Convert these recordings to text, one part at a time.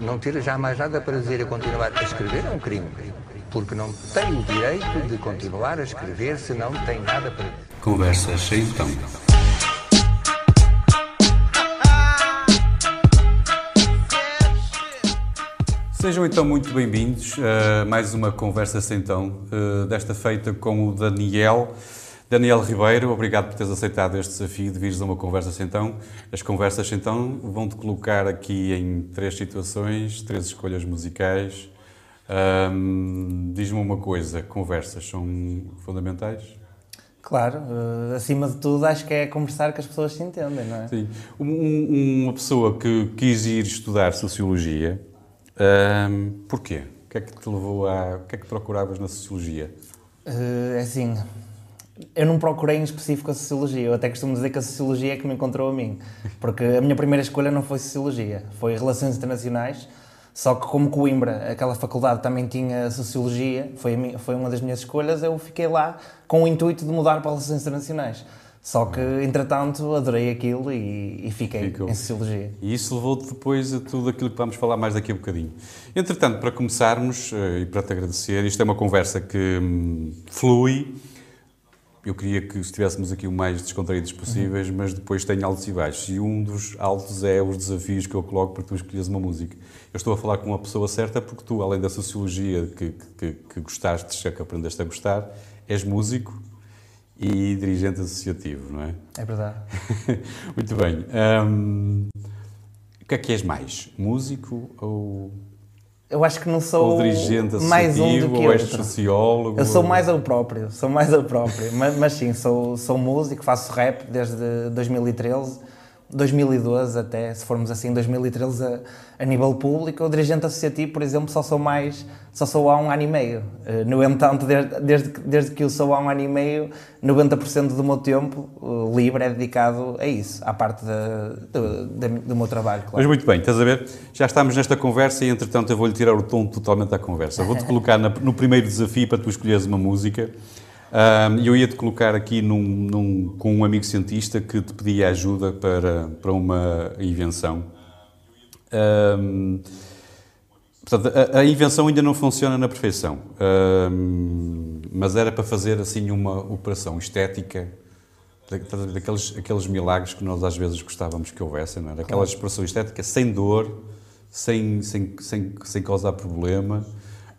Não ter jamais nada para dizer e continuar a escrever é um crime. Porque não tem o direito de continuar a escrever se não tem nada para. Conversas sem então. Sejam então muito bem-vindos a mais uma Conversa Sem Então, desta feita com o Daniel. Daniel Ribeiro, obrigado por teres aceitado este desafio de vires a uma Conversa Sem Então. As Conversas Sem Então vão-te colocar aqui em três situações, três escolhas musicais. Diz-me uma coisa, conversas são fundamentais? Claro, uh, acima de tudo acho que é conversar que as pessoas se entendem, não é? Sim. Um, uma pessoa que quis ir estudar Sociologia, um, porquê? O que é que te levou a... O que é que procuravas na Sociologia? Uh, assim, eu não procurei em específico a Sociologia, eu até costumo dizer que a Sociologia é que me encontrou a mim, porque a minha primeira escolha não foi Sociologia, foi Relações Internacionais, só que como Coimbra, aquela faculdade também tinha Sociologia, foi, minha, foi uma das minhas escolhas, eu fiquei lá com o intuito de mudar para Relações Internacionais. Só que, entretanto, adorei aquilo e, e fiquei Ficou. em Sociologia. E isso levou-te depois a tudo aquilo que vamos falar mais daqui a um bocadinho. Entretanto, para começarmos, eh, e para te agradecer, isto é uma conversa que hum, flui, eu queria que estivéssemos aqui o mais descontraídos possíveis, uhum. mas depois tem altos e baixos. E um dos altos é os desafios que eu coloco para tu escolheres uma música. Eu estou a falar com uma pessoa certa porque tu, além da sociologia que, que, que gostaste, que aprendeste a gostar, és músico, e dirigente associativo, não é? É verdade. Muito bem. Um, o que é que és mais? Músico ou. Eu acho que não sou mais um do que ou outro. sociólogo? Eu sou mais eu próprio, sou mais eu próprio. mas, mas sim, sou, sou músico, faço rap desde 2013 2012 até, se formos assim, 2013 a, a nível público, o dirigente associativo, por exemplo, só sou mais, só sou há um ano e meio. Eh, no entanto, desde, desde, desde que eu sou há um ano e meio, 90% do meu tempo livre é dedicado a isso, à parte de, de, de, do meu trabalho, claro. Mas muito bem, estás a ver? Já estamos nesta conversa e, entretanto, eu vou-lhe tirar o tom totalmente à conversa. Vou-te colocar na, no primeiro desafio para tu escolheres uma música eu ia-te colocar aqui num, num, com um amigo cientista que te pedia ajuda para, para uma invenção. Um, portanto, a, a, invenção ainda não funciona na perfeição, um, mas era para fazer assim uma operação estética daqueles aqueles milagres que nós às vezes gostávamos que houvessem, não era? Aquela expressão estética sem dor, sem, sem, sem, sem causar problema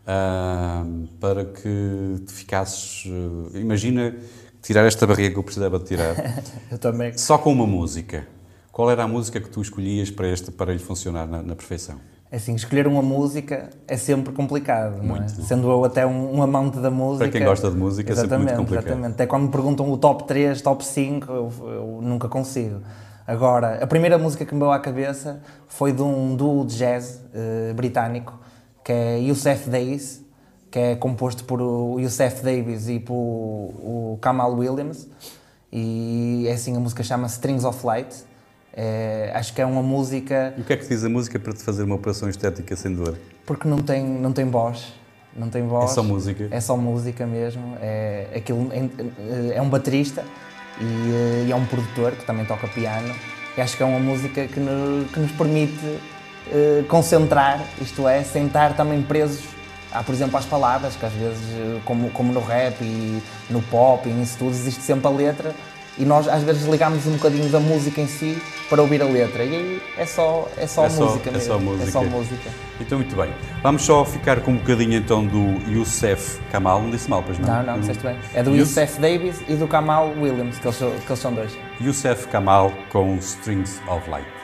uh, para que te ficasses. Uh, imagina tirar esta barriga que eu precisava de tirar. eu também. Só com uma música. Qual era a música que tu escolhias para, este, para ele funcionar na, na perfeição? É assim, escolher uma música é sempre complicado, não é? Sendo eu até um, um, amante da música. Para quem gosta de música é sempre muito complicado. Exatamente, até quando me perguntam o top 3, top 5, eu, eu, nunca consigo. Agora, a primeira música que me veio à cabeça foi de um duo de jazz uh, britânico que é Youssef Days, que é composto por o Youssef Davis e por o Kamal Williams. E é assim, a música chama Strings of Light. É, acho que é uma música. E o que é que diz a música para te fazer uma operação estética sem dor? Porque não tem, não tem voz. Não tem voz. É só música? É só música mesmo. É, aquilo, é, é um baterista e, e, é um produtor que também toca piano. E acho que é uma música que, no, que nos permite eh, concentrar, isto é, sem estar também presos, há, por exemplo, às palavras, que às vezes, eh, como, como no rap e no pop e nisso tudo, existe sempre a letra e nós às vezes ligamos um bocadinho da música em si para ouvir a letra e aí é só, é só, é música, só, é só música É só música. Então, muito bem. Vamos só ficar com um bocadinho então do Youssef Kamal, não disse mal, pois não? Não, não, disseste bem. É do Youssef Davis e do Kamal Williams, que eles, que eles são dois. Youssef Kamal com Strings of Light.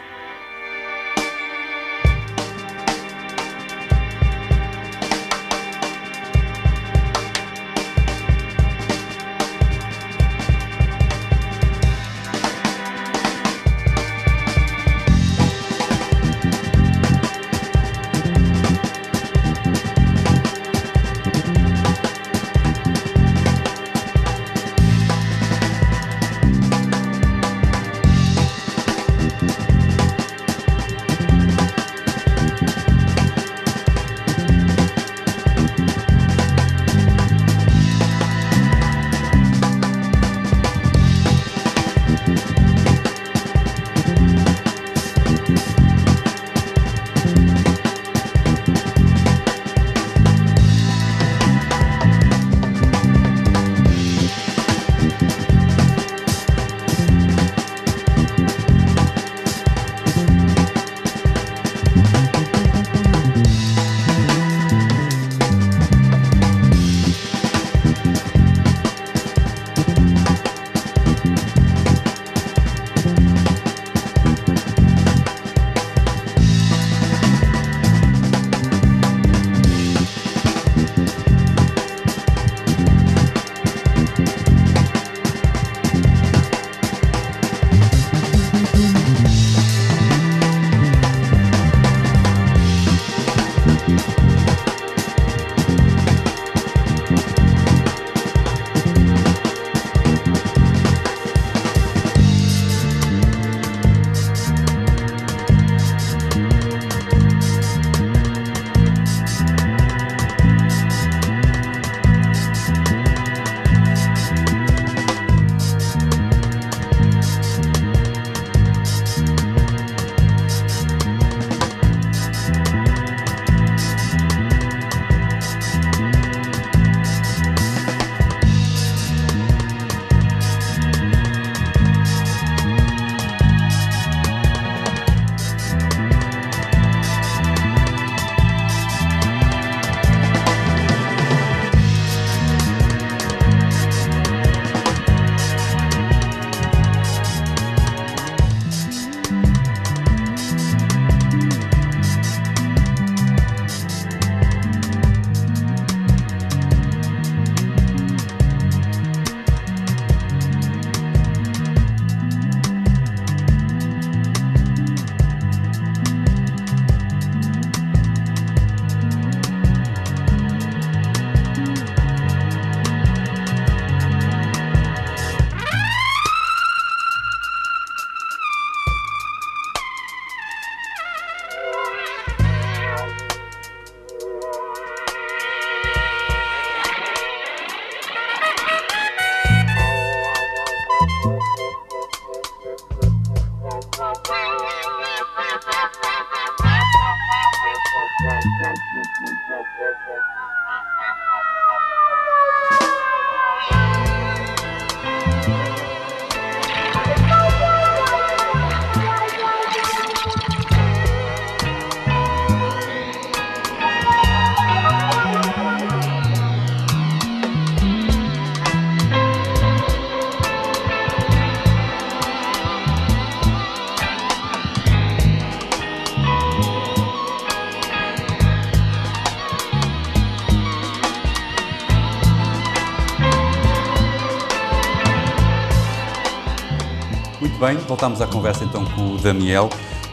Bem, voltamos à conversa então com o Daniel.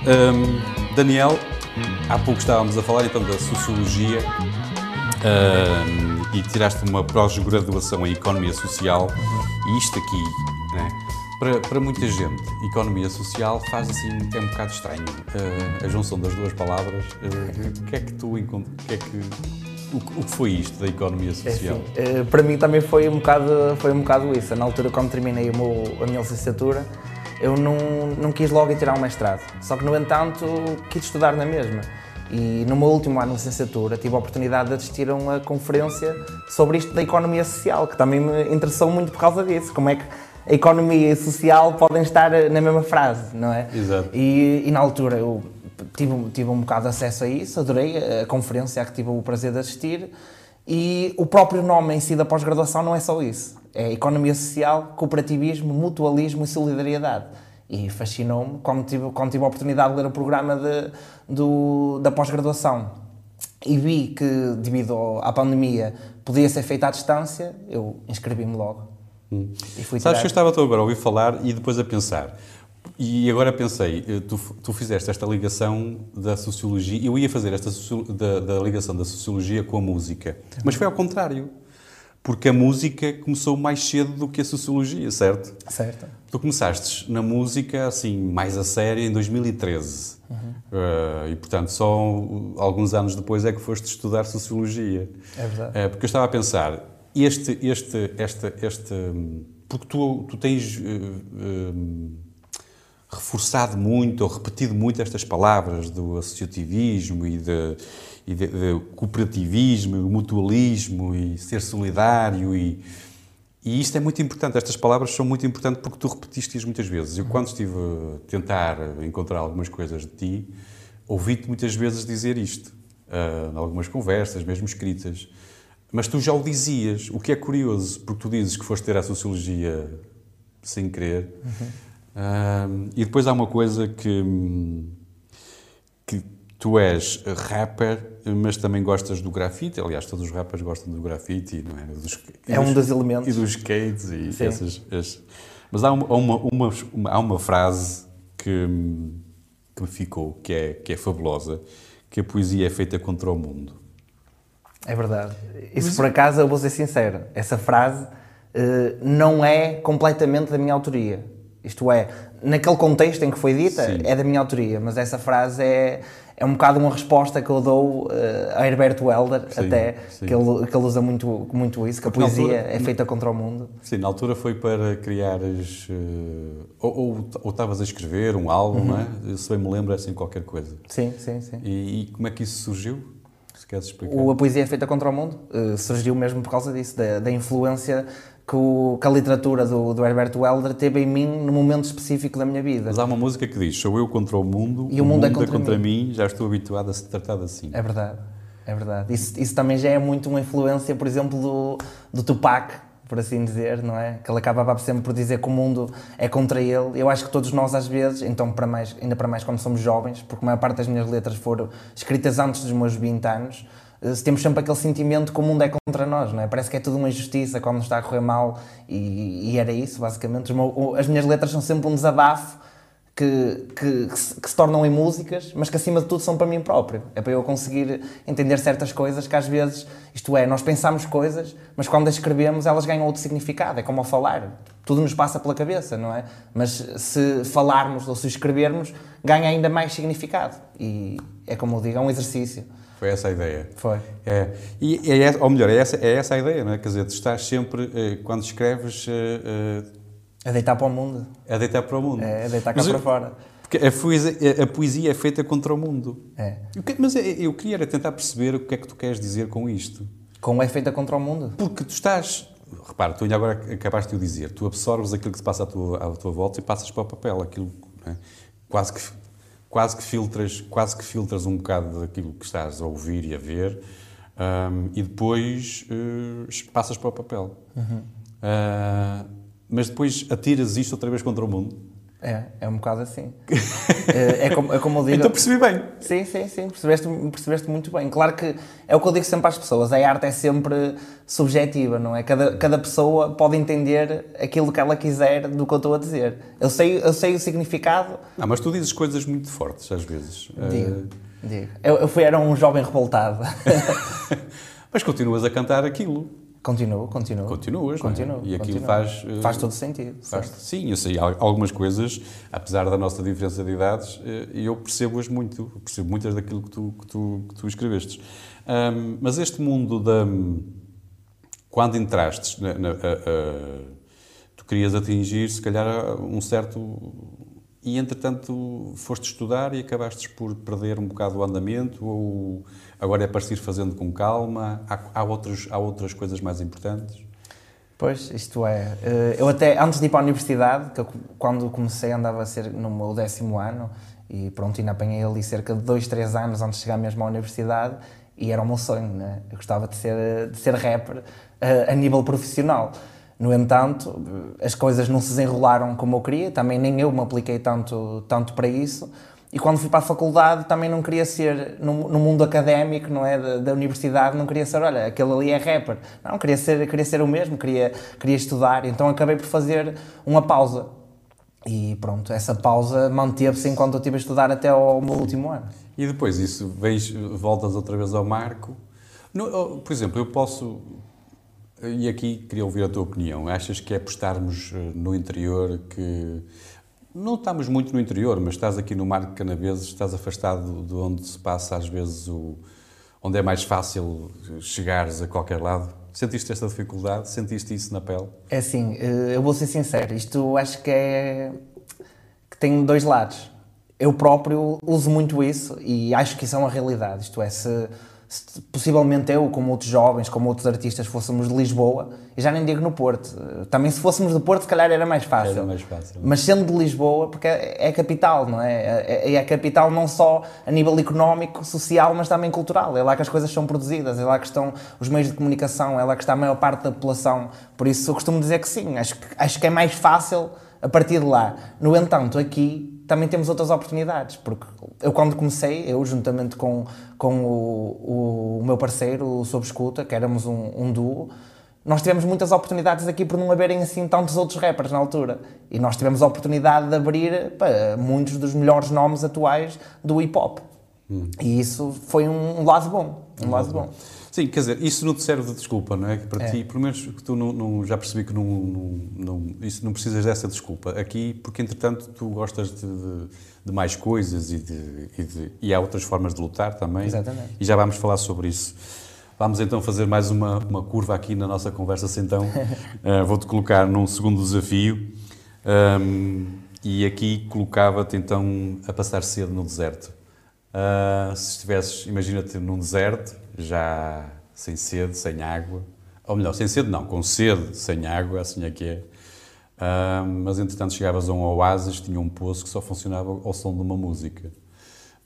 Hum, Daniel, há pouco estávamos a falar então da sociologia hum, e tiraste uma pós-graduação em economia social e isto aqui, né, para, para muita gente, economia social faz assim, é um bocado estranho uh, a junção das duas palavras. Uh, o que é que tu encont- o que é que o, que- foi isto da economia É social? assim, eh, para mim também foi um bocado, foi um bocado isso. Na altura, quando terminei a minha licenciatura, eu não, não quis logo ir tirar um mestrado. Só que, no entanto, quis estudar na mesma. E no meu último ano de licenciatura tive a oportunidade de assistir a uma conferência sobre isto da economia social, que também me interessou muito por causa disso. Como é que a economia e social podem estar na mesma frase, não é? Exato. E, e na altura eu tive, tive um bocado de acesso a isso, adorei a, a conferência a que tive o prazer de assistir. E o próprio nome em si da pós-graduação não é só isso. É Economia Social, Cooperativismo, Mutualismo e Solidariedade. E fascinou-me quando tive, quando tive a oportunidade de ler o programa de, do, da pós-graduação e vi que, devido à pandemia, podia ser feita à distância, eu inscrevi-me logo. E fui Sabes que eu estava agora a ouvir falar e depois a pensar. E agora pensei, eh, tu, tu fizeste esta ligação da sociologia, eu ia fazer esta da, da ligação da sociologia com a música, mas foi ao contrário, porque a música começou mais cedo do que a sociologia, certo? Certo. Tu começaste na música, assim, mais a sério, em 2013. Eh, e, portanto, só alguns anos depois é que foste estudar Sociologia. É verdade. Eh, porque eu estava a pensar, este, este, este, este... Porque tu, tu tens hum, reforçado muito, ou repetido muito estas palavras do associativismo e de, e de, de cooperativismo, mutualismo e ser solidário e... E isto é muito importante, estas palavras são muito importantes porque tu repetiste-as muitas vezes. Eu, quando estive a tentar encontrar algumas coisas de ti, ouvi-te muitas vezes dizer isto, ah, em algumas conversas, mesmo escritas. Mas tu já o dizias, o que é curioso, porque tu dizes que foste ter a sociologia sem querer. Ah, e depois há uma coisa que, hum, que tu és rapper, mas também gostas do grafite. Aliás, todos os rappers gostam do grafite, não é? Dos- É um dos- elementos. E dos skates e Sim. essas. as- Mas há uma, uma, uma- há uma frase que, que me ficou, que é, que é fabulosa, que a poesia é feita contra o mundo. É verdade. Isso por acaso, eu vou ser sincero, essa frase eh, não é completamente da minha autoria. Isto é, naquele contexto em que foi dita, Sim. é da minha autoria, mas essa frase é, é um bocado uma resposta que eu dou eh, a Herberto Welder, Sim, até, sim. que ele, que ele usa muito, muito isso, que a Porque na poesia altura- é feita contra o mundo. Sim, na altura foi para criares. eh, ou, estavas a escrever um álbum, não é? Eu, Se bem me lembro, é assim qualquer coisa. Sim, sim, sim. E, e como é que isso surgiu? Se queres explicar. O A Poesia é Feita contra o Mundo eh, surgiu mesmo por causa disso, da, da influência que, o- que a literatura do, do Herbert Welder teve em mim num momento específico da minha vida. Mas há uma música que diz: Sou eu contra o mundo, E o mundo é contra mim. já estou habituado a ser tratado assim. É verdade, é verdade. Isso, isso também já é muito uma influência, por exemplo, do, do Tupac, por assim dizer, não é? Que ele acabava sempre por dizer que o mundo é contra ele. Eu acho que todos nós, às vezes, então para mais, ainda para mais quando somos jovens, porque a maior parte das minhas letras foram escritas antes dos meus 20 anos, temos sempre aquele sentimento que o mundo é contra nós, não é? Parece que é tudo uma injustiça quando nos está a correr mal e, e era isso, basicamente. As minhas letras são sempre um desabafo que, que, que se, que se tornam em músicas, mas que acima de tudo são para mim próprio. É para eu conseguir entender certas coisas que às vezes, isto é, nós pensamos coisas, mas quando as escrevemos elas ganham outro significado. É como ao falar. Tudo nos passa pela cabeça, não é? Mas se falarmos ou se escrevermos, ganha ainda mais significado. E é como eu digo, é um exercício. Foi essa a ideia. Foi. É, e é, ou melhor, é essa, é essa a ideia, não é? Quer dizer, tu estás sempre, eh, quando escreves, eh, É deitar para o mundo. eh, a deitar para o mundo. É deitar cá Mas para fora. Porque a poesia, a poesia é feita contra o mundo. É. Que- Mas é- eu queria era tentar perceber o que é que tu queres dizer com isto. Como é feita contra o mundo? Porque tu estás. Repara, tu ainda agora acabaste de o dizer. Tu absorves aquilo que se passa à tua, à tua volta e passas para o papel. Aquilo, é? quase, que, quase, que filtras, quase que filtras um bocado daquilo que estás a ouvir e a ver ahm, e depois eh, passas para o papel. Ah, mas depois atiras isto outra vez contra o mundo. É, é um bocado assim. é, é como, é como eu digo. Então percebi bem. Sim, sim, sim, percebeste, percebeste muito bem. Claro que é o que eu digo sempre às pessoas, a arte é sempre subjetiva, não é? Cada, cada pessoa pode entender aquilo que ela quiser do que eu estou a dizer. Eu sei, eu sei o significado, Não, mas tu dizes coisas muito fortes às vezes. Ah, digo, digo. Eu, eu fui, era um jovem revoltado. mas continuas a cantar aquilo. Continuo, continuo. Continuas, é? Continuo, E aquilo continuo. faz, eh, Faz todo sentido. Faz- sim. eu sei al- algumas coisas, apesar da nossa diferença de idades, eh, eu percebo-as muito, eu percebo muitas daquilo que tu, que tu, que tu escrevestes. Ahm, mas este mundo da. Quando entrastes, na, na- a- a- tu querias atingir, se calhar, um certo. E entretanto foste estudar e acabaste por perder um bocado o andamento, ou agora é para ir fazendo com calma? Há, há, há outras coisas mais importantes? Pois, isto é. eh, Eu até, antes de ir para a universidade, que eu, quando comecei andava a ser no meu décimo ano, e pronto, ainda apanhei ali cerca de dois, três anos antes de chegar mesmo à universidade, e era o meu sonho, né? Eu gostava de ser, de ser rapper eh, a nível profissional. No entanto, as coisas não se desenrolaram como eu queria, também nem eu me apliquei tanto, tanto para isso. E quando fui para a faculdade também não queria ser, no, no mundo académico, não é, da, da universidade, não queria ser, olha, aquele ali é rapper. Não, queria ser, queria ser o mesmo, queria, queria estudar. Então acabei por fazer uma pausa. E pronto, essa pausa manteve-se enquanto eu estive a estudar até ao meu último ano. E depois isso, vens, voltas outra vez ao marco. No- oh, por exemplo, eu posso. E aqui queria ouvir a tua opinião. Achas que é por estarmos eh, no interior que. Não estamos muito no interior, mas estás aqui no Marco de Canaveses, estás afastado de onde se passa às vezes o. onde é mais fácil chegares a qualquer lado. Sentiste esta dificuldade? Sentiste isso na pele? É assim, eh, eu vou ser sincero, isto acho que é. que tem dois lados. Eu próprio uso muito isso e acho que isso é uma realidade. Isto é, se possivelmente eu, como outros jovens, como outros artistas, fôssemos de Lisboa, e já nem digo no Porto, eh, também se fôssemos do Porto, se calhar era mais fácil. Era mais fácil. Mas sendo de Lisboa, porque é é a capital, não é? É, é a capital não só a nível económico, social, mas também cultural. É lá que as coisas são produzidas, é lá que estão os meios de comunicação, é lá que está a maior parte da população. Por isso eu costumo dizer que sim, acho que, acho que é mais fácil a partir de lá. No entanto, aqui também temos outras oportunidades, porque eu quando comecei, eu juntamente com, com o, o meu parceiro, o Sob Escuta, que éramos um, um duo, nós tivemos muitas oportunidades aqui por não haverem assim tantos outros rappers na altura. E nós tivemos a oportunidade de abrir para muitos dos melhores nomes atuais do hip hop. E isso foi um lado bom. Um lado bom. Sim, quer dizer, isso não te serve de desculpa, não é? Para ti, pelo menos que tu não, não- já percebi que não, não, não- isso não precisas dessa desculpa. Aqui, porque entretanto tu gostas de, de- de mais coisas e, de, e, e há outras formas de lutar também. Exatamente. E já vamos falar sobre isso. Vamos então fazer mais uma, uma curva aqui na nossa conversa, se então. Eh, Vou-te colocar num segundo desafio. Ahm, e aqui colocava-te então a passar cedo no deserto. Ah, se estivesses, imagina-te num deserto, já sem sede, sem água, ou melhor, sem sede não, com sede, sem água, assim é que é. Ah, mas entretanto chegavas a um oásis, tinha um poço que só funcionava ao som de uma música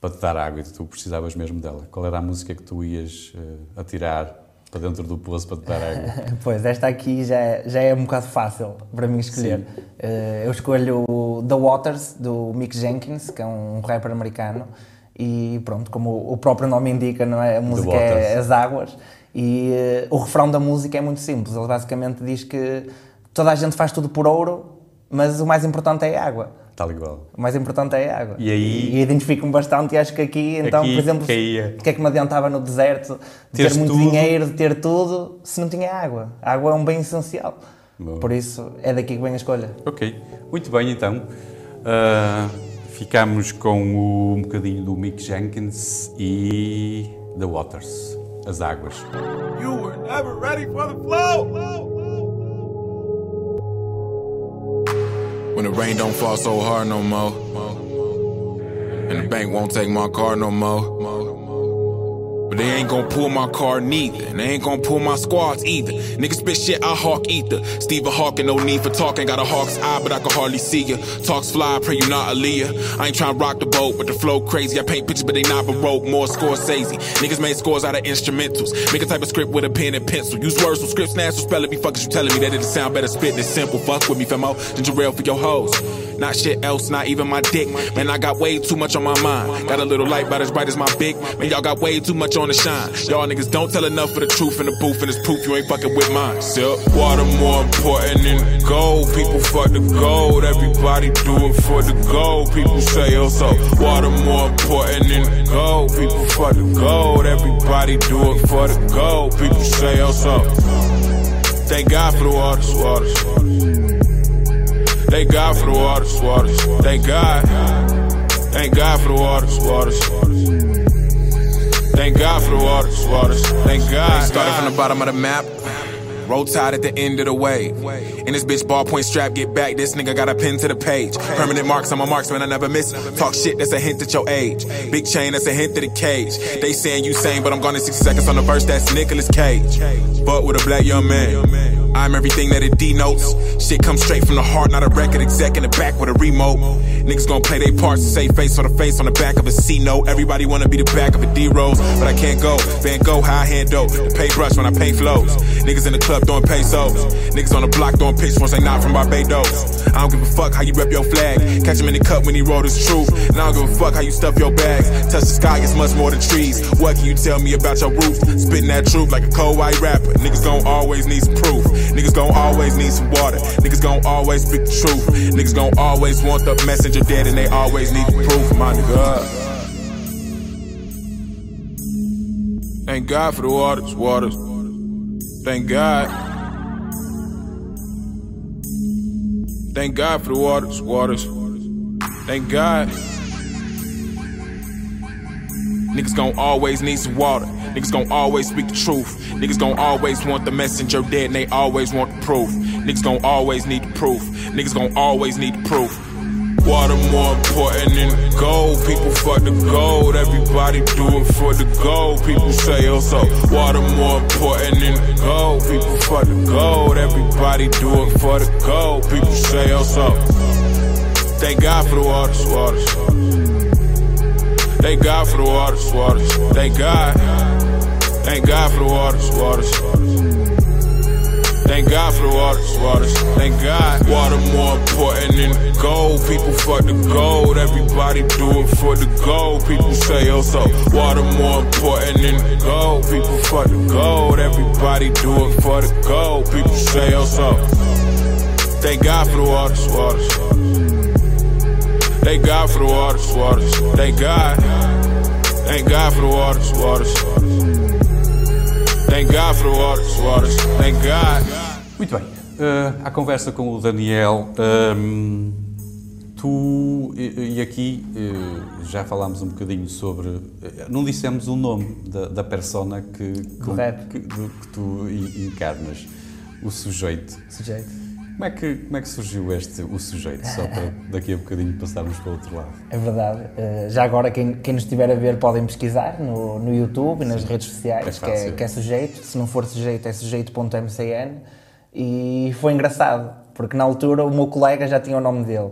para te dar água e tu precisavas mesmo dela. Qual era a música que tu ias eh, atirar para dentro do poço para te dar água? Pois, esta aqui já é, já é um bocado fácil para mim escolher. Eh, eu escolho The Waters, do Mick Jenkins, que é um rapper americano. E pronto, como o próprio nome indica, não é? a música é as águas. E eh, o refrão da música é muito simples. Ele basicamente diz que toda a gente faz tudo por ouro, mas o mais importante é a água. Tal igual. O mais importante é a água. E aí- E identifico-me bastante e acho que aqui, então, Aqui por exemplo, caía. porque é que me adiantava no deserto de Teres ter muito tudo. dinheiro, de ter tudo, se não tinha água? A água é um bem essencial. Boa. Por isso, é daqui que vem a escolha. Ok, muito bem então. Ah, ficamos com o, um bocadinho do Mick Jenkins e The Waters, as águas. You were never ready for the flow. When the rain don't fall so hard no more. And the bank won't take my car no more. But they ain't gon' pull my car neither. And they ain't gon' pull my squads either. Niggas spit shit, I hawk ether. Stephen Hawking, no need for talking. Got a hawk's eye, but I can hardly see ya. Talks fly, pray you not Aaliyah. I ain't tryna rock the boat, but the flow crazy. I paint pictures, but they not baroque. More Scorsese. Niggas made scores out of instrumentals. Make a type of script with a pen and pencil. Use words from scripts, spell it. Be fuckers, you telling me that it'll sound better spit than simple. Fuck with me, famo. Ginger ale for your hoes. Not shit else, not even my dick. Man, I got way too much on my mind. Got a little light, but as bright as my big. Man, y'all got way too much on the shine. Y'all niggas don't tell enough for the truth in the booth, and it's proof you ain't fucking with mine. Still, water more important than gold. People fuck the gold. Everybody do it for the gold. People say, oh, so water more important than gold. People fuck the gold. Everybody do it for the gold. People say, oh, so. Thank God for the waters, waters. Thank God for the waters, waters. Thank God. Thank God for the waters, waters. Thank God for the waters, waters. Thank God. Started from the bottom of the map. Roll tide at the end of the wave. In this bitch ballpoint strap, get back. This nigga got a pin to the page. Permanent marks, I'm a marksman, I never miss. Talk shit, that's a hint at your age. Big chain, that's a hint to the cage. They saying you sane, but I'm gone in 60 seconds on the verse, that's Nicolas Cage. But with a black young man. I'm everything that it denotes. Shit comes straight from the heart, not a record exec in the back with a remote. Niggas gon' play their parts to save face on the face on the back of a C note. Everybody wanna be the back of a D Rose, but I can't go. Van Gogh, high hand dope. The paintbrush when I paint flows. Niggas in the club doing pesos. Niggas on the block doing pitch once they not from Barbados. I don't give a fuck how you rep your flag. Catch him in the cup when he wrote his truth. And I don't give a fuck how you stuff your bags. Touch the sky, it's much more than trees. What can you tell me about your roots? Spitting that truth like a cold white rapper. Niggas gon' always need some proof. Niggas gon' always need some water. Niggas gon' always speak the truth. Niggas gon' always want the messenger dead and they always need the proof, my nigga. Thank God for the waters, waters. Thank God. Thank God for the waters, waters. Thank God. Niggas gon' always need some water. Niggas gon' always speak the truth. Niggas gon' always want the messenger dead and they always want the proof. Niggas gon' always need the proof. Niggas gon' always need the proof. Water more important than gold. People fuck the gold. Everybody do it for the gold. People say oh so. Water more important than gold. People fuck the gold. Everybody do it for the gold. People say oh so. Thank God for the waters, waters. Thank God for the waters, waters. Thank God. Thank God for the waters, waters. Thank God for the waters, waters. Thank God. Water more important than gold. People fuck the gold. Everybody do it for the gold. People say oh so. Water more important than gold. People fuck the gold. Everybody do it for the gold. People say oh so. Thank God for the waters, waters. Thank God for the waters, waters. Thank God. Thank God for the waters, waters. Thank God for the waters, waters. Thank God. Muito bem. Uh, à conversa com o Daniel, um, tu e, e aqui uh, já falámos um bocadinho sobre. Uh, não dissemos o nome da, da persona que, rap. que, que tu en- encarnas, o sujeito. Sujeito. Como é, que, como é que surgiu este, o sujeito? Só para daqui a bocadinho passarmos para o outro lado. É verdade. Eh, já agora, quem, quem nos estiver a ver, podem pesquisar no, no YouTube e nas redes sociais, É que, é, que é sujeito. Se não for sujeito, é sujeito.mcn. E foi engraçado, porque na altura o meu colega já tinha o nome dele.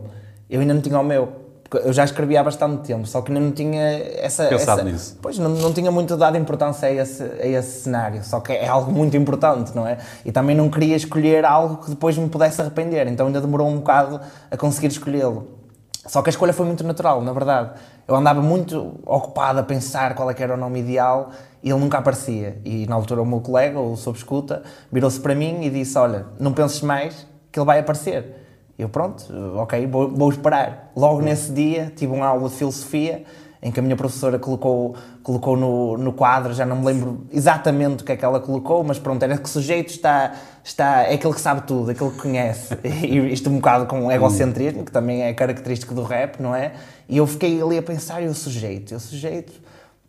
Eu ainda não tinha o meu. Eu já escrevia há bastante tempo, só que não tinha essa. Pensado essa- nisso. Pois, não, não tinha muito dado importância a esse, a esse cenário, só que é algo muito importante, não é? E também não queria escolher algo que depois me pudesse arrepender, então ainda demorou um bocado a conseguir escolhê-lo. Só que a escolha foi muito natural, na verdade. Eu andava muito ocupado a pensar qual é que era o nome ideal e ele nunca aparecia. E na altura o meu colega, o sob escuta, virou-se para mim e disse: Olha, não penses mais que ele vai aparecer. Eu, pronto, ok, vou, vou esperar. Logo nesse dia tive uma aula de filosofia em que a minha professora colocou, colocou no, no quadro, já não me lembro exatamente o que é que ela colocou, mas pronto, era que o sujeito está, está, é aquele que sabe tudo, aquele que conhece. E isto um bocado com egocentrismo, que também é característico do rap, não é? E eu fiquei ali a pensar, e o sujeito? E o sujeito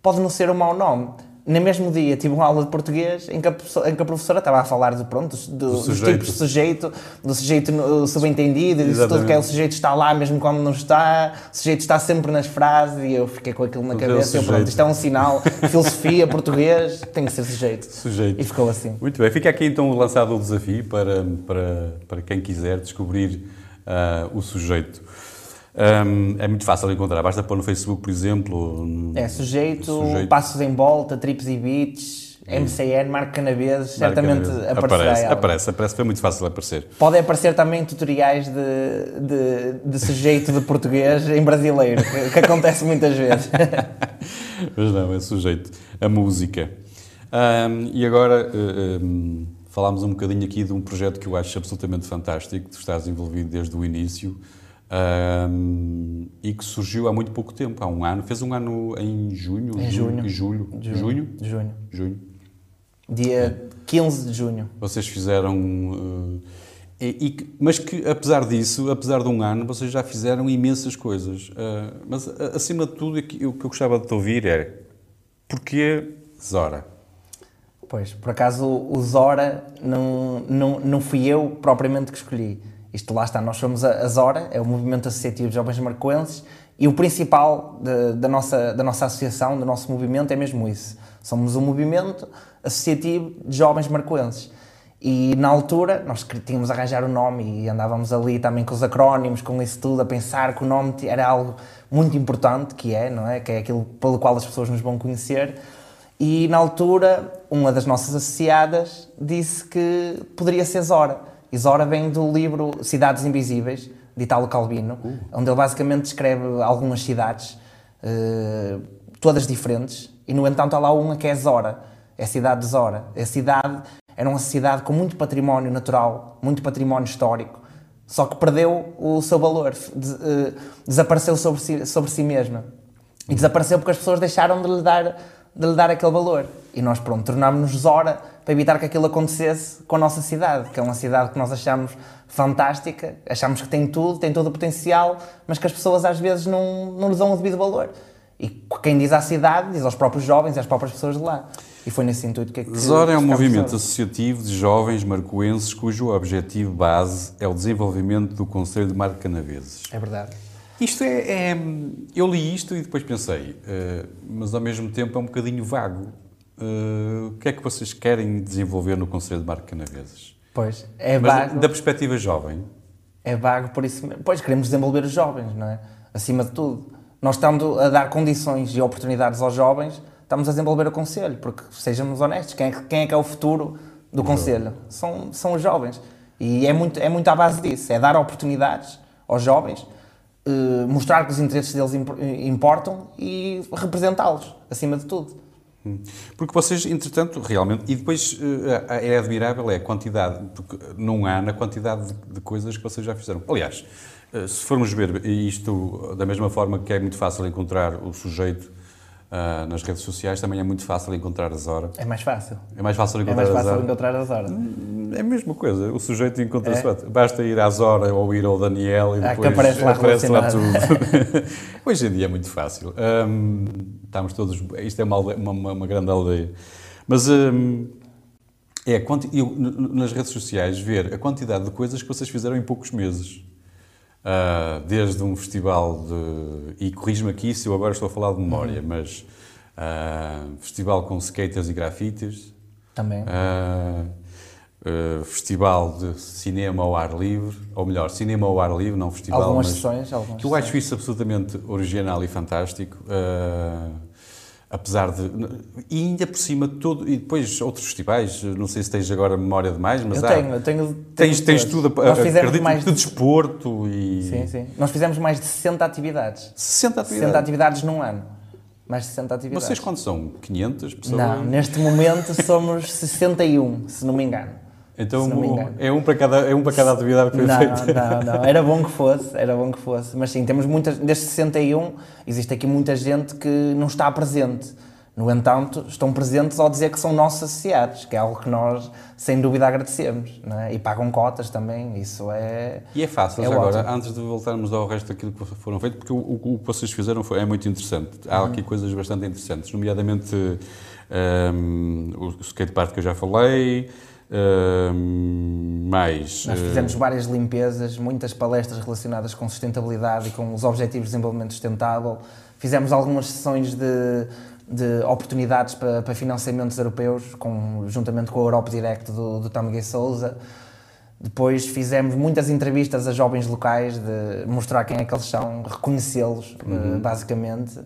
pode não ser um mau nome, no mesmo dia tive uma aula de português em que a, professora, em que a professora estava a falar de, pronto, do, do, dos sujeito. tipos de sujeito, do sujeito no- subentendido, e disso tudo que é o sujeito está lá mesmo quando não está, o sujeito está sempre nas frases e eu fiquei com aquilo na é o cabeça e eu, pronto, isto é um sinal, filosofia, português, tem que ser sujeito. Sujeito. E ficou assim. Muito bem, fica aqui então lançado o desafio para, para, para quem quiser descobrir ah, o sujeito. Ahm, é muito fácil de encontrar, basta pôr no Facebook, por exemplo. É sujeito, Sujeito. passos em volta, trips e beats, MCN, Marco Canaveses, certamente aparecerá aparece, ela. aparece, aparece, foi muito fácil aparecer. Podem aparecer também tutoriais de, de, de sujeito de português em brasileiro, que, que acontece muitas vezes. Mas não, é sujeito. A música. Ahm, e agora eh, ahm, falámos um bocadinho aqui de um projeto que eu acho absolutamente fantástico, que tu estás envolvido desde o início ahm, e que surgiu há muito pouco tempo, há um ano. Fez um ano em junho? Em ju- junho. Julho? Junho? De junho. Junho. Dia 15 de junho. Vocês fizeram. eh, e- e mas que, apesar disso, apesar de um ano, vocês já fizeram imensas coisas. Ah, mas, acima de tudo, aqui- o que eu gostava de te ouvir é porquê Zora? Pois, por acaso o Zora não, não, não fui eu propriamente que escolhi. Isto lá está, nós somos a, a Zora, é o Movimento Associativo de Jovens Marcoenses, e o principal de- da, nossa, da nossa associação, do nosso movimento, é mesmo isso. Somos um movimento associativo de jovens marcoenses. E na altura nós tínhamos a arranjar o nome e andávamos ali também com os acrónimos, com isso tudo, a pensar que o nome era algo muito importante, que é, não é? Que é aquilo pelo qual as pessoas nos vão conhecer. E na altura, uma das nossas associadas disse que poderia ser Zora. Zora vem do livro Cidades Invisíveis, de Italo Calvino, onde ele basicamente descreve algumas cidades, eh, todas diferentes, e no entanto há lá uma que é Zora, é a cidade de Zora. A cidade era uma cidade com muito património natural, muito património histórico, só que perdeu o seu valor, des- eh, desapareceu sobre si, sobre si mesma. E desapareceu porque as pessoas deixaram de lhe dar, de lhe dar aquele valor. E nós, pronto, tornámos-nos Zora para evitar que aquilo acontecesse com a nossa cidade, que é uma cidade que nós achamos fantástica, achamos que tem tudo, tem todo o potencial, mas que as pessoas às vezes não, não lhes dão o devido valor. E quem diz à cidade, diz aos próprios jovens e às próprias pessoas de lá. E foi nesse intuito que... que Zora é um movimento associativo de jovens marcoenses cujo objetivo base é o desenvolvimento do Conselho de Marco Canaveses. É verdade. Isto é, é- Eu li isto e depois pensei, eh, mas ao mesmo tempo é um bocadinho vago. Eh, o que é que vocês querem desenvolver no Conselho de Marco Canaveses? Pois, é Mas vago. da perspectiva jovem, É vago por isso mesmo. Pois, queremos desenvolver os jovens, não é? Acima de tudo. Nós estamos a dar condições e oportunidades aos jovens, estamos a desenvolver o Conselho, porque, sejamos honestos, quem é, que- quem é que é o futuro do Conselho? São, são os jovens. E é muito, é muito à base disso, é dar oportunidades aos jovens, eh, mostrar que os interesses deles imp- importam e representá-los, acima de tudo. Porque vocês, entretanto, realmente. E depois eh, é admirável é a quantidade, porque num ano, a quantidade de, de coisas que vocês já fizeram. Aliás, eh, se formos ver isto da mesma forma que é muito fácil encontrar o sujeito ah, nas redes sociais, também é muito fácil encontrar a Zora. É mais fácil. É mais fácil É encontrar mais a fácil encontrar as horas. É a mesma coisa, o sujeito encontra-se. É? lá. Basta ir à Zora ou ir ao Daniel e Ah, que depois aparece lá tudo. Hoje em dia é muito fácil. Hum, estamos todos. Isto é uma, aldeia- uma, uma- grande aldeia. Mas hum, é, eu, nas redes sociais, ver a quantidade de coisas que vocês fizeram em poucos meses. Ah, desde um festival de. E corrijo-me aqui se eu agora estou a falar de memória, mas. ah, festival com skaters e grafites. Também. Ah, festival de cinema ao ar livre, ou melhor, cinema ao ar livre, não festival, Algumas mas sessões, algumas que eu acho isso absolutamente original e fantástico. ah, apesar de e ainda por cima todo e depois outros festivais, não sei se tens agora memória demais, mas Eu há, tenho, eu tenho. tens, tenho tens tudo a, Nós fizemos mais de de desporto e Sim, sim. Nós fizemos mais de 60 atividades. 60 atividades. 60 atividades num ano. Mais de 60 atividades. Vocês quantos são? 500 pessoas? Não, neste momento somos 61, se não me engano. Então se não me engano. é um para cada é um para cada atividade que foi Não, feita. não, não. Era bom que fosse, era bom que fosse. Mas sim, temos muitas. Destes 61, existe aqui muita gente que não está presente No entanto, estão presentes ao dizer que são nossos associados, que é algo que nós, sem dúvida, agradecemos. Não é? E pagam cotas também, isso é. E é fácil, É agora, ótimo. antes de voltarmos ao resto daquilo que foram feitos, porque o, o- o que vocês fizeram foi, é muito interessante. Há Uhum. aqui coisas bastante interessantes, nomeadamente ehm, o skatepark que eu já falei, mais. Nós eh, fizemos várias limpezas, muitas palestras relacionadas com sustentabilidade e com os Objetivos de Desenvolvimento Sustentável. Fizemos algumas sessões de, de oportunidades para, para financiamentos europeus, com, juntamente com o Europe Direct do, do Gay Souza. Depois fizemos muitas entrevistas a jovens locais, de mostrar quem é que eles são, reconhecê-los, Uhum. eh, basicamente.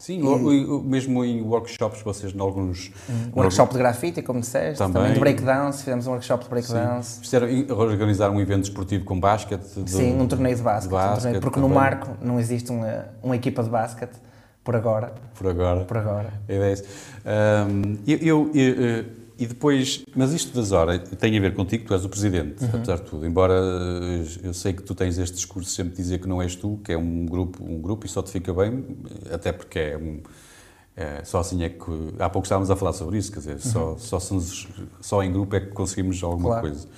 Sim, o- o- mesmo em workshops, vocês, em alguns. Um workshop de grafite, como disseste, Também. também, de breakdance, fizemos um workshop de breakdance. Fizeram, organizar um evento esportivo com basquete? de- Sim, um torneio de basquete. um basquete torneio- porque no também, Marco não existe uma, uma equipa de basquete, por agora. Por agora. Por agora. É essa. Ahm, eu, eu- eu, eh, e depois, mas isto das horas tem a ver contigo, tu és o presidente, Uhum. apesar de tudo. Embora eh, eu sei que tu tens este discurso sempre de dizer que não és tu, que é um grupo, um grupo e só te fica bem, até porque é um. é, só assim é que. Há pouco estávamos a falar sobre isso, quer dizer, só, só, somos- só em grupo é que conseguimos alguma Uhum. Claro. coisa.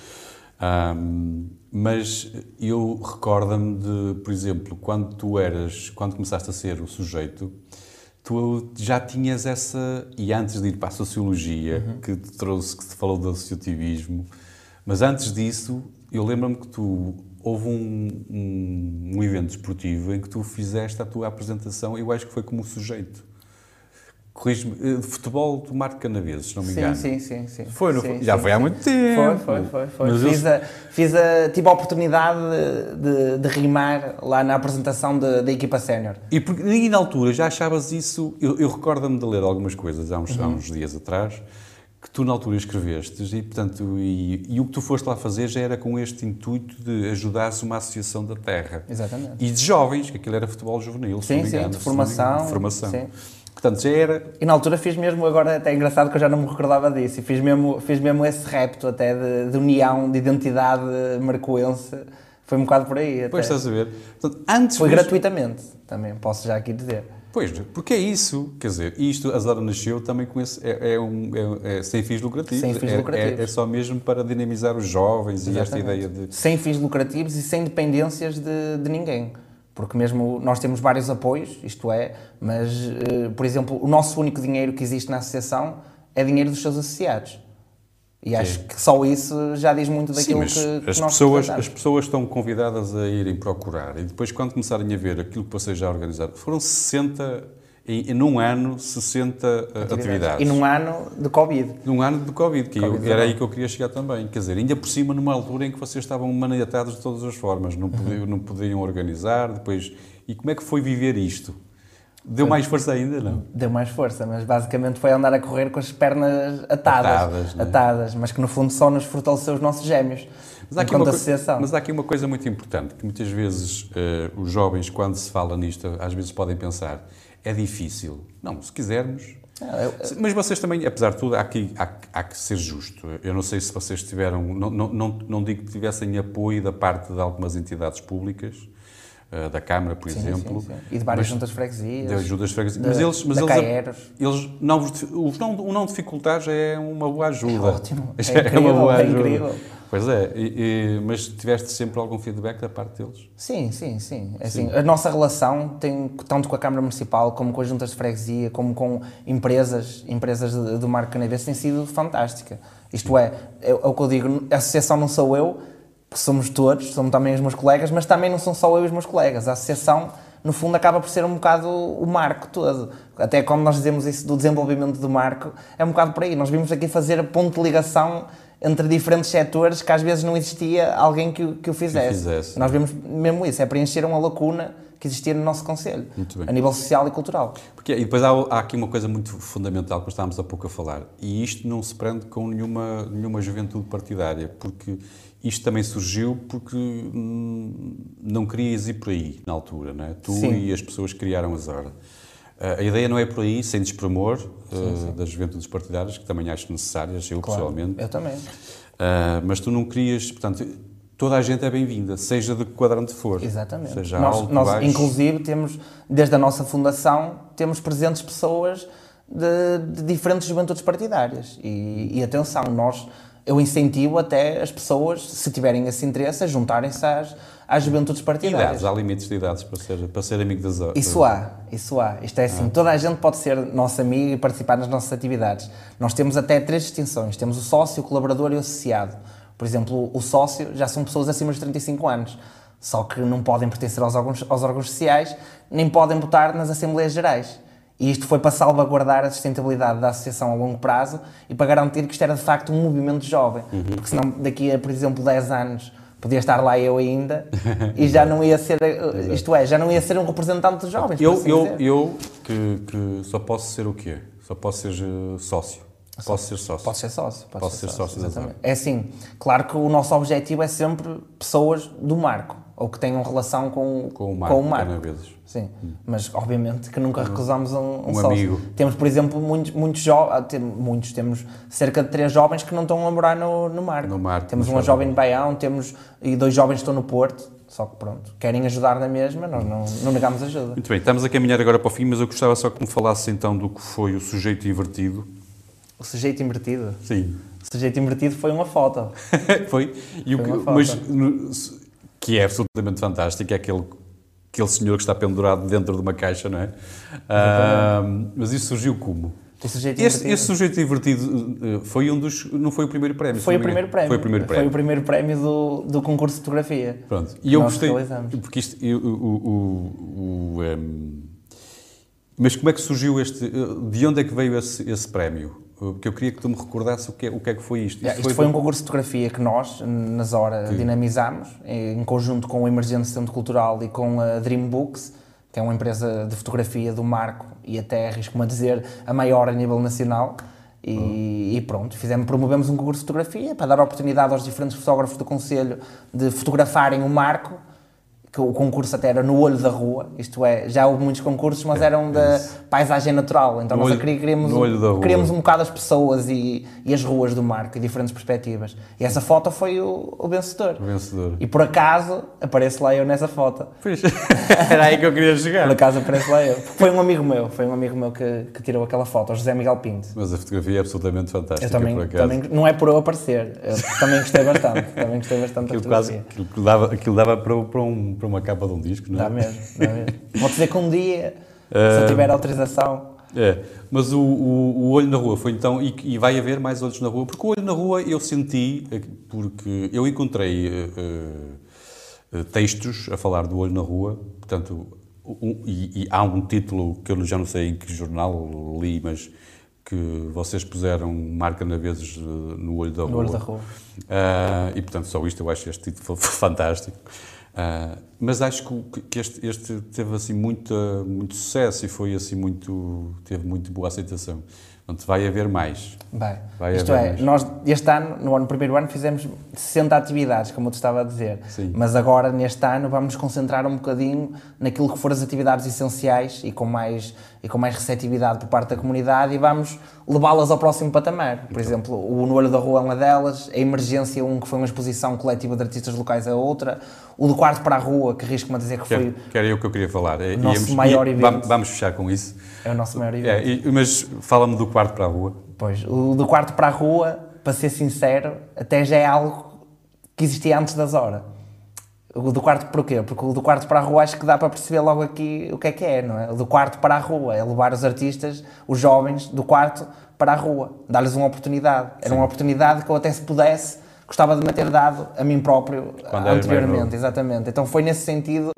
Ahm, mas eu recordo-me de, por exemplo, quando tu eras, quando começaste a ser o sujeito, tu já tinhas essa, e antes de ir para a sociologia, que te trouxe, que te falou do associativismo, mas antes disso, eu lembro-me que tu, houve um, um, um evento esportivo em que tu fizeste a tua apresentação, eu acho que foi como sujeito. Corrige-me, eh, de futebol do Marco Canaveses, se não me engano. Sim, sim, sim, sim. Foi, Sim, foi? Já sim, foi há sim. muito tempo. Foi, foi, foi. foi. Mas eu- Fiz, a, fiz a, tive a oportunidade de, de, de rimar lá na apresentação da da equipa sénior. E, porque, e na altura já achavas isso, eu, eu recordo-me de ler algumas coisas há uns, há Uhum. uns dias atrás, que tu na altura escrevestes e, portanto, e, e o que tu foste lá fazer já era com este intuito de ajudares uma associação da terra. Exatamente. E de jovens, que aquilo era futebol juvenil, se Sim, não me sim, engano, de se não me engano, formação, de formação. sim. Portanto, já era... E na altura fiz mesmo, agora até é engraçado que eu já não me recordava disso, e fiz mesmo, fiz mesmo esse repto até de, de união, de identidade marcoense, foi um bocado por aí. Até. Depois estás a ver. Portanto, antes Foi mesmo- gratuitamente, também, posso já aqui dizer. Pois, porque é isso, quer dizer, isto, a Zara nasceu também com esse, é, é um, é, é sem fins lucrativos. Sem fins É- lucrativos. É, é só mesmo para dinamizar os jovens e esta Exatamente. ideia de... Sem fins lucrativos e sem dependências de, de ninguém. Porque mesmo nós temos vários apoios, isto é, mas, eh, por exemplo, o nosso único dinheiro que existe na associação é dinheiro dos seus associados. E acho que só isso já diz muito Sim, daquilo mas que, que as, nós pessoas, as pessoas estão convidadas a irem procurar. E depois quando começarem a ver aquilo que vocês já organizaram, foram 60, em, em num ano, 60 uh, atividades. E num ano de Covid. Num ano de Covid, que eu- Covid-19. era aí que eu queria chegar também. Quer dizer, ainda por cima numa altura em que vocês estavam maniatados de todas as formas, não podiam, não podiam organizar, depois... E como é que foi viver isto? Deu mais força ainda, não? Deu mais força, mas basicamente foi andar a correr com as pernas atadas. Atadas, né? atadas, mas que no fundo só nos fortaleceu os nossos gêmeos. Mas há, aqui uma, associação. mas há aqui uma coisa muito importante, que muitas vezes eh, os jovens, quando se fala nisto, às vezes podem pensar, é difícil. Não, se quisermos... Ah, eu- Se- Mas vocês também, apesar de tudo, há que, há, há que ser justo. Eu não sei se vocês tiveram, não, não, não, não digo que tivessem apoio da parte de algumas entidades públicas, eh, da Câmara, por sim, exemplo. sim, sim. E de várias mas- juntas freguesias. de ajudas de freguesia. da- Mas eles, mas eles, eles não, não, o não dificultar já é uma boa ajuda. É ótimo. É Já incrível, é incrível. Pois é, e- e- mas tiveste sempre algum feedback da parte deles? Sim, sim, sim. É Assim, a nossa relação tem tanto com a Câmara Municipal como com as juntas de freguesia, como com empresas, empresas do Marco Canadense, tem sido fantástica. Isto é, é, é o que eu digo, a associação não sou eu, que somos todos, somos também os meus colegas, mas também não são só eu e os meus colegas. A associação, no fundo, acaba por ser um bocado o marco todo. Até como nós dizemos isso do desenvolvimento do marco, é um bocado por aí. Nós vimos aqui fazer a ponto de ligação entre diferentes setores que às vezes não existia alguém que, o- que o fizesse. fizesse. Nós vemos mesmo isso, é preencher uma lacuna que existia no nosso Conselho, a nível social e cultural. Porque, e depois há, há aqui uma coisa muito fundamental que estávamos há pouco a falar, e isto não se prende com nenhuma, nenhuma juventude partidária, porque isto também surgiu porque hum, não querias ir por aí na altura, não é? Tu Sim. e as pessoas que criaram a Zora. Ah, A ideia não é por aí, sem desprimor ah, das juventudes partidárias, que também acho necessárias, eu pessoalmente. Eu também. Ah, mas tu não querias, portanto, toda a gente é bem-vinda, seja de que quadrante for. Exatamente. Seja nós, alto, nós, baixo. inclusive, temos, desde a nossa fundação, temos presentes pessoas de, de diferentes juventudes partidárias. E, e atenção, nós, eu incentivo até as pessoas, se tiverem esse interesse, a juntarem-se às, às juventudes partidárias. Idades, há limites de idades para ser, para ser amigo das outras. Isso há, isso há. Isto é assim, toda a gente pode ser nosso amigo e participar nas nossas atividades. Nós temos até três distinções. Temos o sócio, o colaborador e o associado. Por exemplo, o sócio já são pessoas acima dos 35 anos. Só que não podem pertencer aos órgãos, aos órgãos sociais, nem podem votar nas Assembleias Gerais. E isto foi para salvaguardar a sustentabilidade da associação a longo prazo e para garantir que isto era de facto um movimento jovem. Porque senão daqui a, por exemplo, 10 anos podia estar lá eu ainda e já não ia ser, isto é, já não ia ser um representante dos jovens. Eu, assim eu, dizer. eu que, que só posso ser o quê? Só posso ser eh, sócio. Posso ser sócio. Pode ser sócio. Pode Posso ser sócio da exatamente. É assim, claro que o nosso objetivo é sempre pessoas do marco, ou que tenham relação com, Com o Marco, com o marco. Canaveses. Sim, mas obviamente que nunca recusamos um, um Um sócio. amigo. Temos, por exemplo, muitos, muitos jovens, muitos, temos cerca de três jovens que não estão a morar no, no Marco. No Marco, Temos uma jovem de Baião, temos e dois jovens que estão no Porto, só que pronto, querem ajudar na mesma, nós não, não negamos ajuda. Muito bem, estamos a caminhar agora para o fim, mas eu gostava só que me falasse então do que foi o sujeito invertido. O sujeito invertido. Sim. O sujeito invertido foi uma foto. foi. E o Foi que, uma foto. mas no- que é absolutamente fantástico, é aquele, aquele senhor que está pendurado dentro de uma caixa, não é? Ah, mas isso surgiu como? Esse, sujeito invertido eh, foi um dos. Não foi o primeiro prémio. Foi o primeiro prémio. Foi o primeiro prémio. Foi o primeiro prémio do, do concurso de fotografia. Pronto. E eu gostei. realizamos. Porque isto. eu- o, o, o, em, mas como é que surgiu este. eh, De onde é que veio esse, esse prémio? Porque eu queria que tu me recordasse o que é, o que, é que foi isto. Yeah, isto foi um concurso de fotografia que nós, na Zora, dinamizámos, em conjunto com o Emergente Centro Cultural e com a Dream Books, que é uma empresa de fotografia do Marco e até, arrisco-me a dizer, a maior a nível nacional. E, e pronto, fizemos, promovemos um concurso de fotografia para dar oportunidade aos diferentes fotógrafos do Conselho de fotografarem o Marco, que o concurso até era no olho da rua, isto é, já houve muitos concursos, mas eram da paisagem natural, então No nós olho- queríamos, da rua. queríamos um bocado as pessoas e, e as ruas do Marco e diferentes perspectivas. E essa foto foi o, o vencedor. O vencedor. E por acaso apareço lá eu nessa foto. Era aí que eu queria chegar. Por acaso aparece lá eu. Foi um amigo meu, foi um amigo meu que, que tirou aquela foto, o José Miguel Pinto. Mas a fotografia é absolutamente fantástica, Eu também, por acaso. também, não é por eu aparecer, eu também gostei bastante, também gostei bastante da Aquilo, quase, fotografia. aquilo, dava, aquilo dava para, para, um, para uma capa de um disco, não é? Dá mesmo, dá mesmo. Vou dizer que um dia, se eu tiver autorização, É, mas o, o, o olho na rua foi então, e, e vai haver mais olhos na rua, porque o olho na rua eu senti, eh, porque eu encontrei eh, eh, textos a falar do olho na rua, portanto, um- e, e há um título que eu já não sei em que jornal li, mas que vocês puseram marca na vezes no olho da No rua. olho da rua. Ah, e portanto, só isto eu acho este título fantástico. Ah, mas acho que este, este teve assim muita, muito sucesso e foi assim muito teve muito boa aceitação. Portanto, vai haver mais. Vai. Vai Isto é, mais. nós este ano, no, ano, no primeiro ano, fizemos 60 atividades, como eu te estava a dizer. Sim. Mas agora, neste ano, vamos nos concentrar um bocadinho naquilo que foram as atividades essenciais e com mais, e com mais receptividade por parte da comunidade e vamos levá-las ao próximo patamar. Por exemplo, o No Olho da Rua é uma delas, a Emergência 1, que foi uma exposição coletiva de artistas locais, é outra, o do Quarto para a Rua, que arrisco-me a dizer que Que, foi era- que era eu que eu queria falar. É, nosso maior evento. Vamos, fechar com isso. é o nosso maior evento. É, mas fala-me do quarto para a rua. Pois, o do quarto para a rua, para ser sincero, até já é algo que existia antes das horas. O do quarto porquê? Porque o do quarto para a rua acho que dá para perceber logo aqui o que é que é, não é? O do quarto para a rua é levar os artistas, os jovens, do quarto para a rua, dar-lhes uma oportunidade. Era uma oportunidade que eu até se pudesse, gostava de me ter dado a mim próprio Quando mais anteriormente, exatamente. Então foi nesse sentido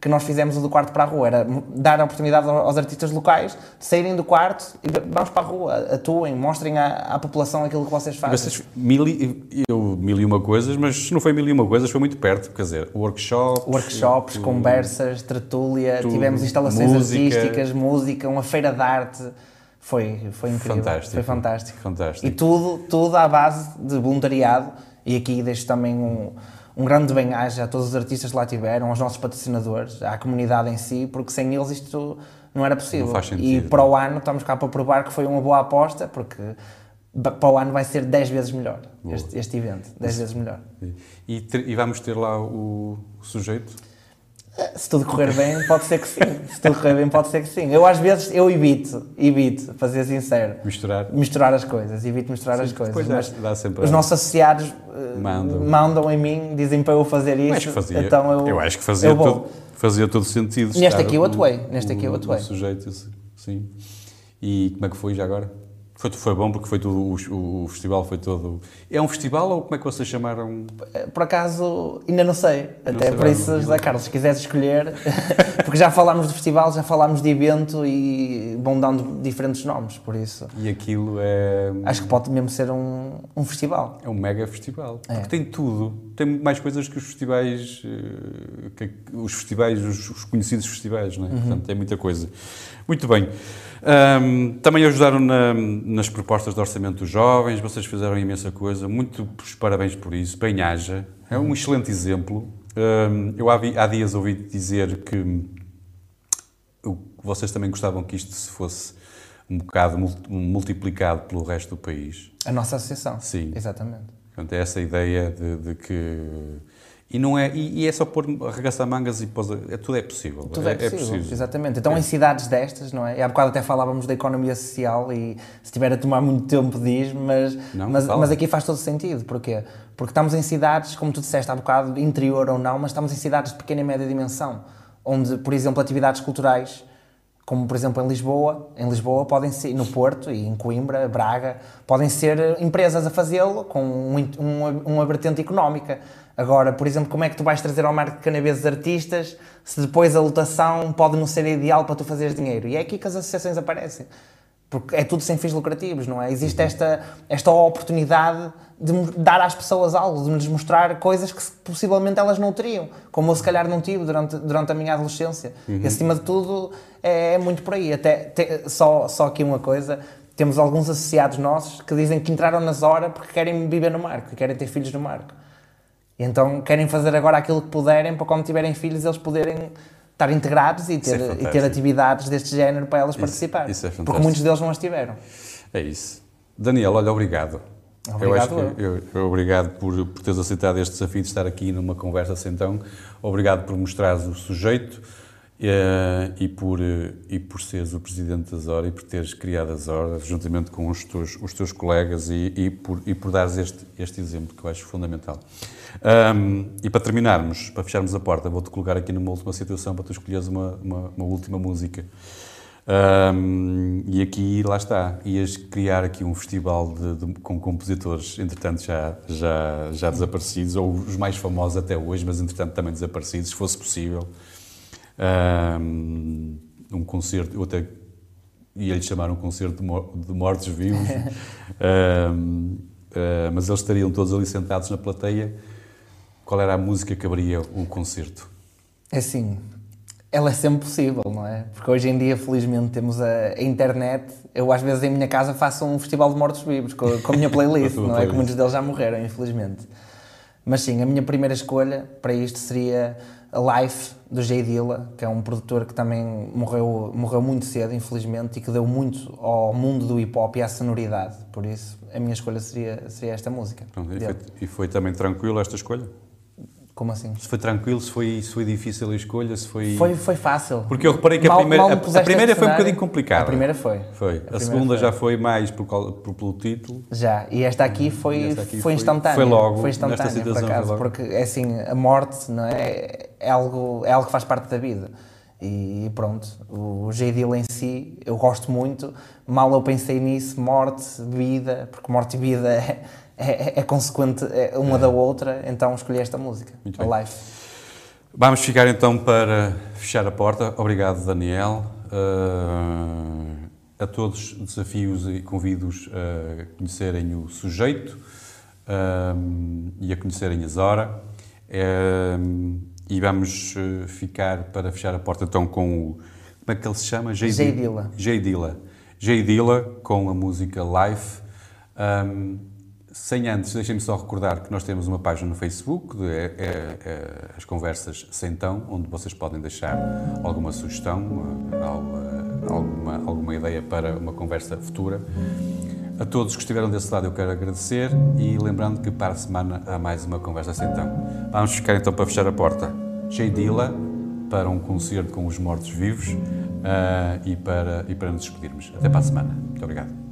que nós fizemos o do quarto para a rua, era dar a oportunidade aos artistas locais de saírem do quarto e vamos para a rua, atuem, mostrem à, à população aquilo que vocês fazem. Vocês, mil e, eu, mil e uma coisas, mas não foi mil e uma coisas, foi muito perto. Quer dizer, workshops. Workshops, tudo. conversas, tertúlia, tudo, tivemos instalações música. artísticas, música, uma feira de arte. Foi, foi incrível. Fantástico. Foi fantástico. Fantástico. E tudo, tudo à base de voluntariado. E aqui deixo também um, um grande bem-aja a todos os artistas que lá tiveram, aos nossos patrocinadores, à comunidade em si, porque sem eles isto não era possível. Não faz sentido. E para o ano estamos cá para provar que foi uma boa aposta, porque para o ano vai ser 10 vezes melhor este, este evento. 10 vezes melhor. E, e vamos ter lá o, o sujeito. Se tudo correr bem, pode ser que sim. Se tudo correr bem, pode ser que sim. Eu às vezes, eu evito, evito, para ser sincero. Misturar. Misturar as coisas, evito misturar as coisas. mas dá sempre os a- nossos associados eh, Mandam. mandam em mim, dizem para eu fazer isso. Eu acho que fazia, então eu, acho que fazia, eu todo, fazia todo sentido. Neste aqui eu atuei, neste aqui eu atuei. O sujeito, sim. E como é que foi já agora? Foi, foi bom porque foi tudo, o, o festival foi todo... É um festival ou como é que vocês chamaram? Por acaso, ainda não sei. Até sei por isso, não. José Carlos, se quiseres escolher, porque já falámos de festival, já falámos de evento e vão dando diferentes nomes, por isso. E aquilo é... Acho que pode mesmo ser um, um festival. É um mega festival. É. Porque tem tudo. Tem mais coisas que os festivais, eh, que os festivais, os, os conhecidos festivais, não é? Portanto, tem muita coisa. Muito bem. Ahm, também ajudaram na- nas propostas de orçamento dos jovens, vocês fizeram imensa coisa. Muitos parabéns por isso. Bem-haja. É um excelente exemplo. Ahm, eu há, dias ouvi dizer que vocês também gostavam que isto se fosse um bocado mul- multiplicado pelo resto do país. A nossa associação. Sim. Exatamente. Portanto, é essa ideia de, de que. E, não é, e, e é só pôr, arregaçar mangas e pôs, é, tudo é possível. Tudo é possível, exatamente. Então, em cidades destas, não é? E há bocado até falávamos da economia social e se tiver a tomar muito tempo diz, mas, Não, mas, mas aqui faz todo sentido. Porquê? Porque estamos em cidades, como tu disseste há bocado, interior ou não, mas estamos em cidades de pequena e média dimensão, onde, por exemplo, atividades culturais, como por exemplo em Lisboa, em Lisboa podem ser, no Porto e em Coimbra, Braga, podem ser empresas a fazê-lo com um, um, uma vertente económica. Agora, por exemplo, como é que tu vais trazer ao Marco de Canaveses artistas se depois a lotação pode não ser ideal para tu fazeres dinheiro? E é aqui que as associações aparecem. Porque é tudo sem fins lucrativos, não é? Existe esta, esta oportunidade de dar às pessoas algo, de lhes mostrar coisas que possivelmente elas não teriam, como eu se calhar não tive durante, durante a minha adolescência. E acima de tudo é, é muito por aí. Até, te- só, só aqui uma coisa, temos alguns associados nossos que dizem que entraram nas horas porque querem viver no Marco, querem ter filhos no Marco. E então querem fazer agora aquilo que puderem para quando tiverem filhos eles poderem estar integrados e Isso é ter, e ter atividades deste género para elas participar. isso é porque muitos deles não as tiveram. É isso. Daniel, olha, obrigado. eu acho Obrigado que, eu, eu- obrigado por, por teres aceitado este desafio de estar aqui numa conversa assim então. Obrigado por mostrares o sujeito eh, e, por, eh, e por seres o presidente da Zora e por teres criado a Zora juntamente com os teus, os teus colegas e, e por, e por dares este, este exemplo que eu acho fundamental. Ahm, e para terminarmos, para fecharmos a porta, vou-te colocar aqui numa última situação para tu escolheres uma, uma, uma última música. Ahm, e aqui, lá está, ias criar aqui um festival de- de- com compositores, entretanto já, já, já desaparecidos, ou os mais famosos até hoje, mas entretanto também desaparecidos, se fosse possível. Ahm, um concerto, eu até ia-lhe chamar um concerto de, mor- de mortos-vivos, Ahm, ah, mas eles estariam todos ali sentados na plateia. Qual era a música que abriria o concerto? É assim, ela é sempre possível, não é? Porque hoje em dia, felizmente, temos a, a internet. Eu, às vezes, em minha casa faço um festival de mortos-vivos com, com a minha playlist, não é? Que muitos deles já morreram, infelizmente. Mas sim, a minha primeira escolha para isto seria a Life, do Jay Dilla, que é um produtor que também morreu, morreu muito cedo, infelizmente, e que deu muito ao mundo do hip-hop e à sonoridade. Por isso, a minha escolha seria, seria esta música. Pronto, e, foi, e foi também tranquilo esta escolha? Como assim? Se foi tranquilo, se foi, se foi difícil a escolha, se foi... Foi, foi fácil. Porque eu reparei que a Mal- primeira, mal me a- a, primeira foi um bocadinho complicada. A primeira foi. Foi. A, primeira segunda foi. já foi mais por, por- pelo título. Já, e esta aqui foi, esta aqui foi instantânea. foi logo, Foi nesta instantânea, por situação foi acaso, porque é assim, a morte não é, é, algo, é algo que faz parte da vida. E pronto, o J. Em si, eu gosto muito. Mal eu pensei nisso, morte, vida, porque morte e vida é, é, é consequente é uma da outra, então escolhi esta música, Muito a. Life. Vamos ficar então para fechar a porta. Obrigado, Daniel. Uh, a todos desafios e convidos a conhecerem o sujeito um, e a conhecerem a Zora. Um, e vamos uh, ficar para fechar a porta então com o. Como é que ele se chama? Jay Jay Di- Dilla. Jay Dilla. Jay Dilla com a música Life. Um, sem antes, deixem-me só recordar que nós temos uma página no Facebook, é, é- é as Conversas Sentão, onde vocês podem deixar alguma sugestão, eh, al- alguma, alguma ideia para uma conversa futura. A todos que estiveram desse lado eu quero agradecer e lembrando que para a semana há mais uma Conversa Sentão. Vamos ficar então para fechar a porta. Jay Dilla, para um concerto com os mortos-vivos uh, e, para, e para nos despedirmos. Até para a semana. Muito obrigado.